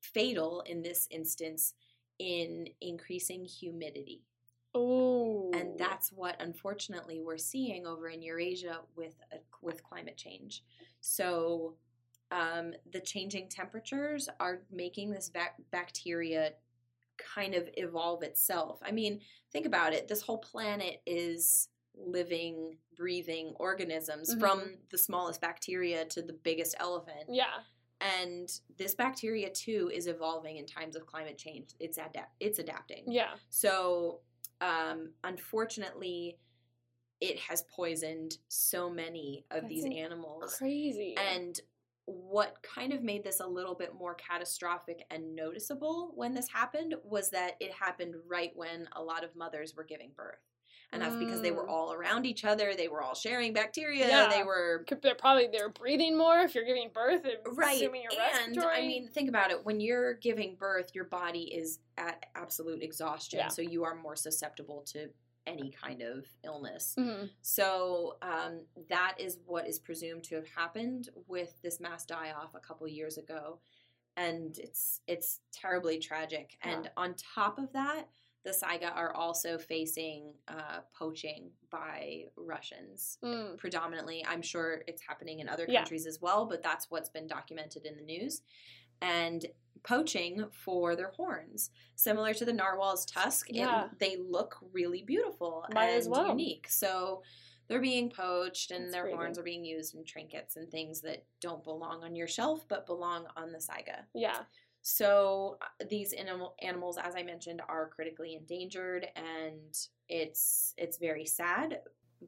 fatal in this instance in increasing humidity. Ooh. And that's what unfortunately we're seeing over in Eurasia with uh, with climate change. So um, the changing temperatures are making this bac- bacteria kind of evolve itself. I mean, think about it. This whole planet is living, breathing organisms Mhm. from the smallest bacteria to the biggest elephant. Yeah. And this bacteria too is evolving in times of climate change. It's adapt it's adapting. Yeah. So, um, unfortunately, it has poisoned so many of That's these animals. Crazy. And what kind of made this a little bit more catastrophic and noticeable when this happened was that it happened right when a lot of mothers were giving birth. And that's because they were Mm. all around each other, they were all sharing bacteria, Yeah. they were they're probably they're breathing more if you're giving birth. and Right. And respiratory. I mean, think about it. When you're giving birth, your body is at absolute exhaustion. Yeah. So you are more susceptible to any kind of illness. Mhm. So um, that is what is presumed to have happened with this mass die off a couple years ago, and it's it's terribly tragic. Yeah. And on top of that, the Saiga are also facing uh, poaching by Russians. Mm. Predominantly, I'm sure it's happening in other Yeah. countries as well, but that's what's been documented in the news. And poaching for their horns, similar to the narwhal's tusk. it- Yeah. they look really beautiful Might and as well. unique. So they're being poached, and That's their crazy. horns are being used in trinkets and things that don't belong on your shelf, but belong on the saiga. Yeah. So uh, these animal animals, as I mentioned, are critically endangered, and it's it's very sad.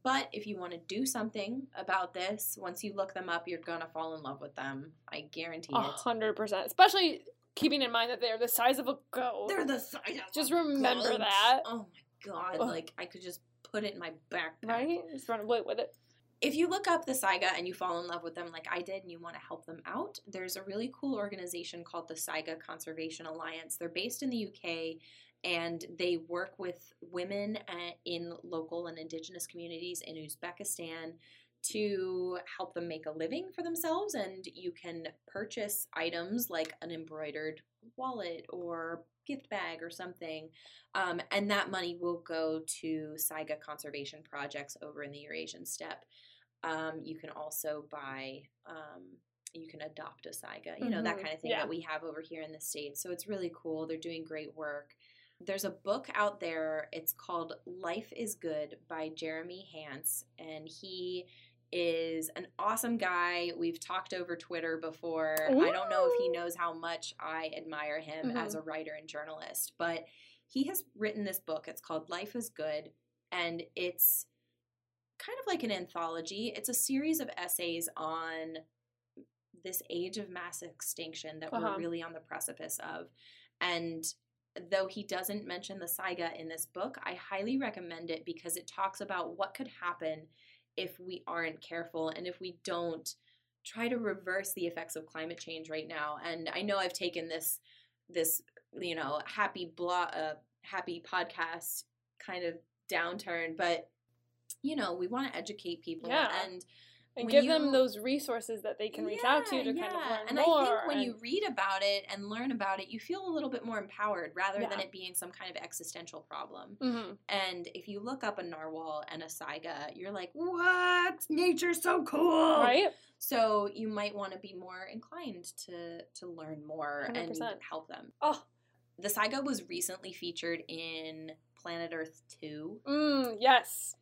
But if you want to do something about this, once you look them up, you're gonna fall in love with them. I guarantee A it. hundred percent. Especially keeping in mind that they're the size of a goat. They're the size of Just remember goat. that. Oh my god! Ugh. Like I could just put it in my backpack. right? Just run away with it. If you look up the Saiga and you fall in love with them like I did and you want to help them out, there's a really cool organization called the Saiga Conservation Alliance. They're based in the UK and they work with women uh, in local and indigenous communities in Uzbekistan to help them make a living for themselves and you can purchase items like an embroidered wallet or gift bag or something um, and that money will go to Saiga conservation projects over in the Eurasian steppe um, you can also buy, um, you can adopt a Saiga, you know, that Mhm. kind of thing Yeah. that we have over here in the States. So it's really cool. They're doing great work. There's a book out there. It's called Life is Good by Jeremy Hance, and he is an awesome guy. We've talked over Twitter before. I don't know if he knows how much I admire him as a writer and journalist, but he has written this book. It's called Life is Good, and it's kind of like an anthology. It's a series of essays on this age of mass extinction that Uh-huh. we're really on the precipice of. And though he doesn't mention the Saiga in this book, I highly recommend it because it talks about what could happen if we aren't careful and if we don't try to reverse the effects of climate change right now. And I know I've taken this this you know happy blah uh, happy podcast kind of downturn, but you know we want to educate people Yeah. and And give you- them those resources that they can reach out to Yeah, to kind of yeah. learn and more. I think when you read about it and learn about it, you feel a little bit more empowered rather than it being some kind of existential problem. Mhm. And if you look up a narwhal and a saiga, you're like, "What? Nature's so cool!" Right? So you might want to be more inclined to to learn more and 100%. help them. Oh, The saiga was recently featured in Planet Earth 2. mm, yes.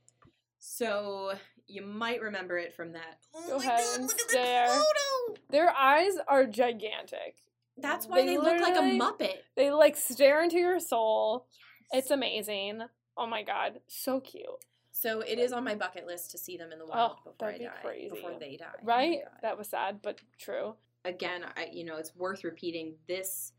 So you might remember it from that. Oh Go my ahead God, and look at stare. photo! Their eyes are gigantic. That's why They they, look like a Muppet. They like stare into your soul. It's amazing. Oh my god, so cute. So it is on my bucket list to see them in the oh, wild Oh, before I die. crazy. Before they die. Oh Right? God. that was sad, but true. Again, I, you know, it's worth repeating. This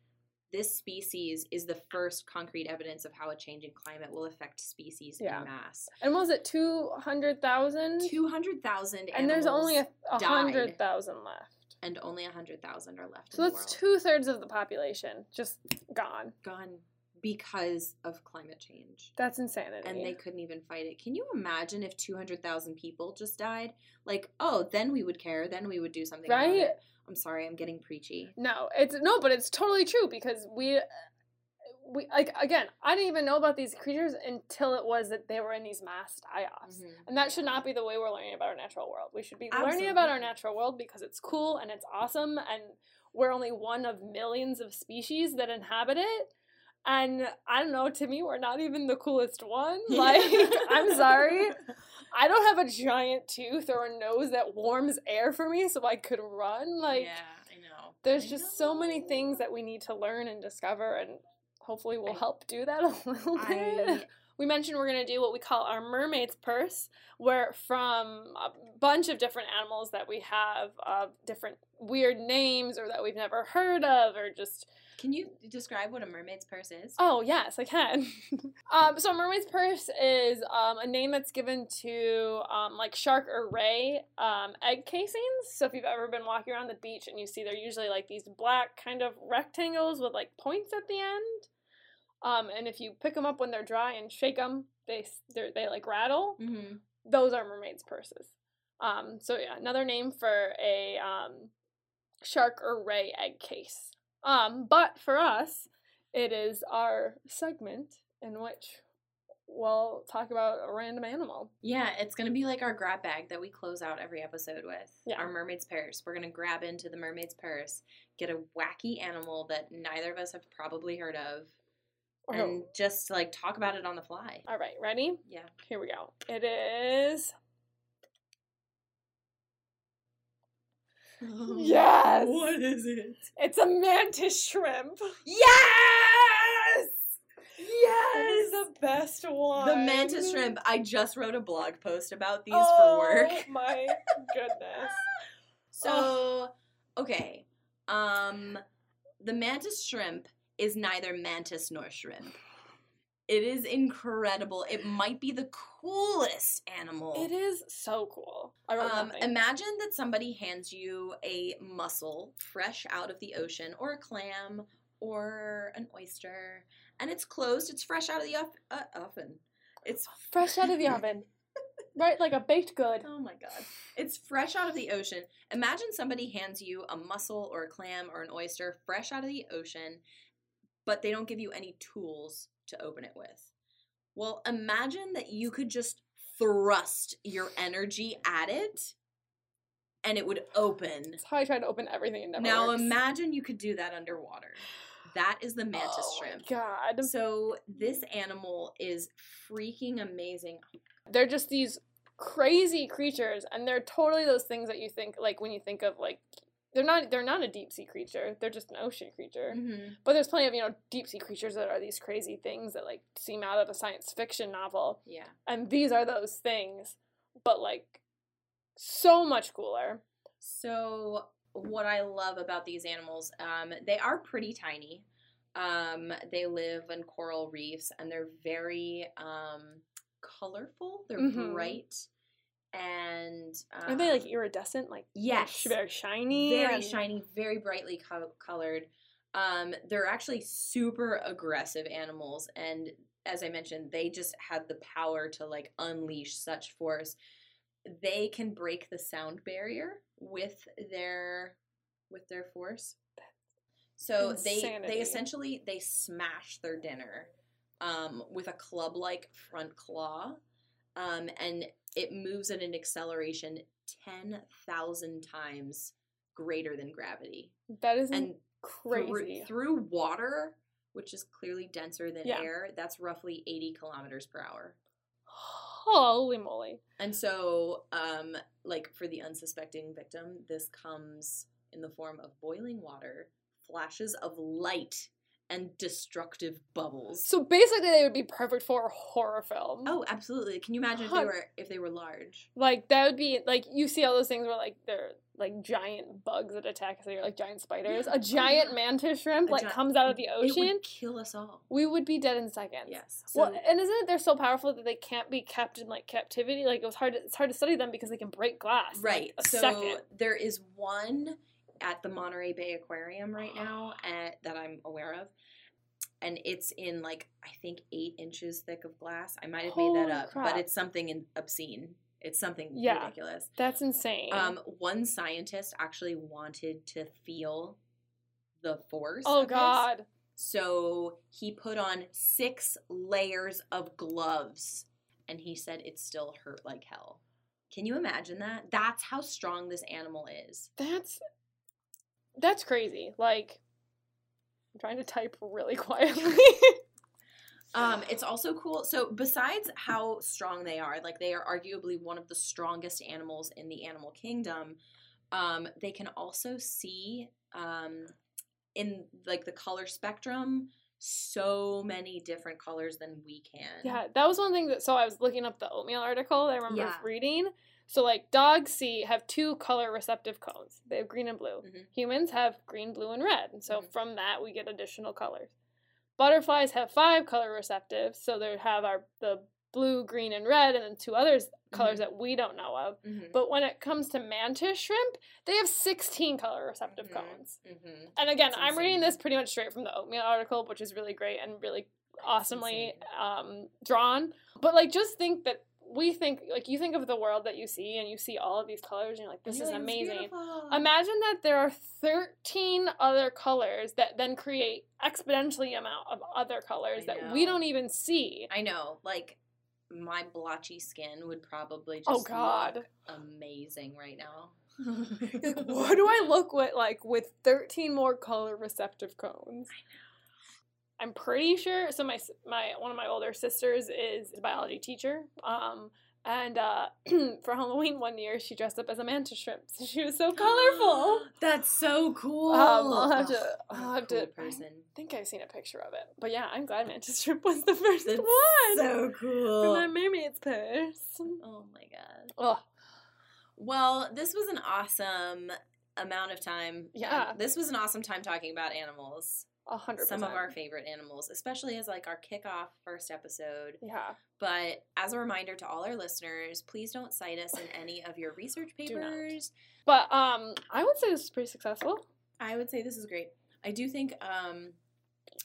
this species is the first concrete evidence of how a changing climate will affect species Yeah. in mass. And was it two hundred thousand? Two hundred thousand, And there's only a, a hundred thousand left. and only a hundred thousand are left. So in that's two thirds of the population just gone. gone because of climate change. That's insanity. and they couldn't even fight it. Can you imagine if 200,000 people just died? Like, oh, then we would care. Then we would do something about Right? I'm sorry, I'm getting preachy. No, it's no, but it's totally true because we we like again, I didn't even know about these creatures until it was that they were in these mass die-offs. Mhm. And that should not be the way we're learning about our natural world. We should be learning about our natural world because it's cool and it's awesome and we're only one of millions of species that inhabit it. And I don't know, to me, we're not even the coolest one. Like, I'm sorry. I don't have a giant tooth or a nose that warms air for me so I could run. Like, yeah, I know. there's I just so many things that we need to learn and discover, and hopefully we'll I- help do that a little bit. We mentioned we're going to do what we call our mermaid's purse, where from a bunch of different animals that we have uh, different weird names or that we've never heard of, or just can you describe what a mermaid's purse is? Oh, yes, I can. um, so, a mermaid's purse is um, a name that's given to um, like shark or ray um, egg casings. So, if you've ever been walking around the beach and you see they're usually like these black kind of rectangles with like points at the end. Um, and if you pick them up when they're dry and shake them, they they're- they like rattle. Mm-hmm. Those are mermaid's purses. Um, so yeah, another name for a um, shark or ray egg case. Um, but for us, it is our segment in which we'll talk about a random animal. Yeah, it's gonna be like our grab bag that we close out every episode with. Yeah. Our mermaid's purse. We're gonna grab into the mermaid's purse, get a wacky animal that neither of us have probably heard of, Oh. and just like talk about it on the fly. All right, ready? Yeah. Here we go. It is. Yes! What is it? It's a mantis shrimp. Yes! Yes. That is the best one. The mantis shrimp. I just wrote a blog post about these oh, for work. Oh my goodness. So, okay. Um the mantis shrimp is neither mantis nor shrimp. It is incredible. It might be the coolest animal. It is so cool. Um, imagine that somebody hands you a mussel fresh out of the ocean, or a clam, or an oyster, and it's closed. It's fresh out of the uh, oven. It's Fresh out of the oven. Right, like a baked good. Oh my god. It's fresh out of the ocean. Imagine somebody hands you a mussel or a clam or an oyster fresh out of the ocean, but they don't give you any tools to open it with. Well, imagine that you could just thrust your energy at it and it would open. That's how I tried to open everything never Now works. imagine you could do that underwater. That is the mantis oh shrimp. God. So this animal is freaking amazing. They're just these crazy creatures, and they're totally those things that you think like when you think of like they're not they're not a deep sea creature. They're just an ocean creature. Mhm. But there's plenty of you know deep sea creatures that are these crazy things that like seem out of a science fiction novel, Yeah. and these are those things, but like so much cooler. So, what I love about these animals, um, they are pretty tiny. Um, they live in coral reefs and they're very um, colorful. They're Mhm. bright and Are they like um, iridescent, like yes, very shiny, very and- shiny, very brightly co- colored. Um, they're actually super aggressive animals, and as I mentioned, they just have the power to like unleash such force. They can break the sound barrier with their with their force. So they they essentially they smash their dinner um, with a club like front claw, um, and it moves at an acceleration ten thousand times greater than gravity, That is and crazy. through, through water, which is clearly denser than Yeah. air. That's roughly eighty kilometers per hour. Holy moly! And so, um, like for the unsuspecting victim, this comes in the form of boiling water, flashes of light, and destructive bubbles. So basically, they would be perfect for a horror film. oh, absolutely! Can you imagine if they were if they were large? Like that would be like you see all those things where like they're like giant bugs that attack us, they're like giant spiders. A oh, giant mantis shrimp A like gi- comes out of the It ocean. would kill us all. we would be dead in seconds. Yes. well, and isn't it they're so powerful that they can't be kept in like captivity? Like it was hard. To, it's hard to study them because they can break glass. Right. like, so second. there is one at the Monterey Bay Aquarium right now at, that I'm aware of. And it's in like I think eight inches thick of glass. I might have made that up, crap. but it's something in, obscene. It's something Yeah. ridiculous. That's insane. Um, one scientist actually wanted to feel the force. oh this. God. So he put on six layers of gloves, and he said it still hurt like hell. Can you imagine that? That's how strong this animal is. That's that's crazy. Like I'm trying to type really quietly. Um, it's also cool. So besides how strong they are, like they are arguably one of the strongest animals in the animal kingdom. Um, they can also see um, in like the color spectrum so many different colors than we can. yeah, that was one thing that. So I was looking up the oatmeal article that I remember Yeah. reading. So like dogs see have two color receptive cones. They have green and blue. Mhm. Humans have green, blue, and red. And so Mhm. from that we get additional colors. Butterflies have five color receptive, so they have our the blue, green, and red, and then two others colors Mhm. that we don't know of. Mhm. But when it comes to mantis shrimp, they have 16 color receptive Mhm. cones. And again, I'm reading this pretty much straight from the oatmeal article, which is really great and really awesomely um, drawn. But like, just think that we think like you think of the world that you see, and you see all of these colors, and you're like, this is amazing. beautiful." Imagine that there are 13 other colors that then create exponentially amount of other colors that we don't even see. I know, like my blotchy skin would probably oh, just Oh, God. look amazing right now. Like, what do I look with like with 13 more color receptive cones? I'm pretty sure. So my my one of my older sisters is a biology teacher. Um, and uh, for Halloween one year, she dressed up as a mantis shrimp. So she was so colorful. That's so cool. Um, I'll have to- I'll have to- person. I think I've seen a picture of it. But yeah, I'm glad mantis shrimp was the first That's one. so for cool. my mermaid's purse. Oh my god. Oh, Well, this was an awesome amount of time. Yeah. Um, this was an awesome time talking about animals. A hundred Some of our favorite animals, especially as like our kickoff first episode. yeah. But as a reminder to all our listeners, please don't cite us in any of your research papers. But um, I would say this is pretty successful. I would say this is great. I do think um,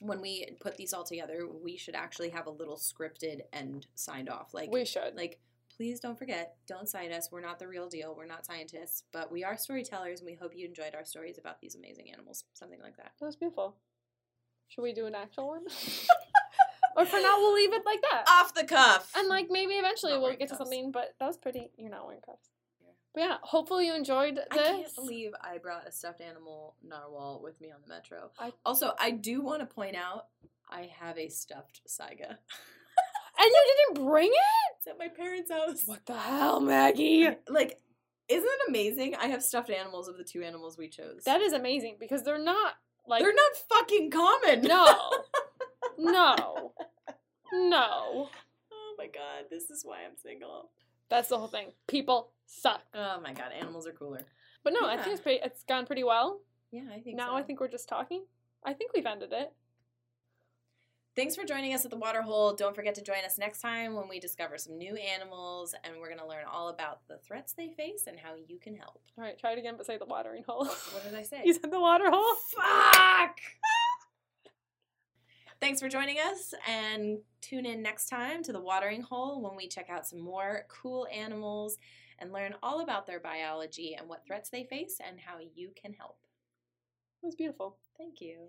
when we put these all together, we should actually have a little scripted and signed off. Like we should. like please don't forget, don't cite us. We're not the real deal. We're not scientists, but we are storytellers and we hope you enjoyed our stories about these amazing animals. Something like that. That was beautiful. Should we do an actual one? or for now, we'll leave it like that. Off the cuff. And like maybe eventually we'll wearing get to something, but that was pretty. You're not wearing cuffs. Yeah. But yeah, hopefully you enjoyed this. I can't believe I brought a stuffed animal narwhal with me on the metro. I- Also, I do want to point out I have a stuffed Saiga. and you didn't bring it? It's at my parents' house. What the hell, Maggie? Like, isn't it amazing? I have stuffed animals of the two animals we chose. That is amazing because they're not like They're not fucking common. no, no, no. Oh my god, this is why I'm single. That's the whole thing. People suck. Oh my god, animals are cooler. But no, I think it's pretty. It's gone pretty well. Yeah, I think now so. I think we're just talking. I think we've ended it. Thanks for joining us at the Waterhole. Don't forget to join us next time when we discover some new animals and we're going to learn all about the threats they face and how you can help. All right, try it again, but say the watering hole. What did I say? you said the water hole. Fuck! Thanks for joining us and tune in next time to the Watering Hole when we check out some more cool animals and learn all about their biology and what threats they face and how you can help. It was beautiful. Thank you.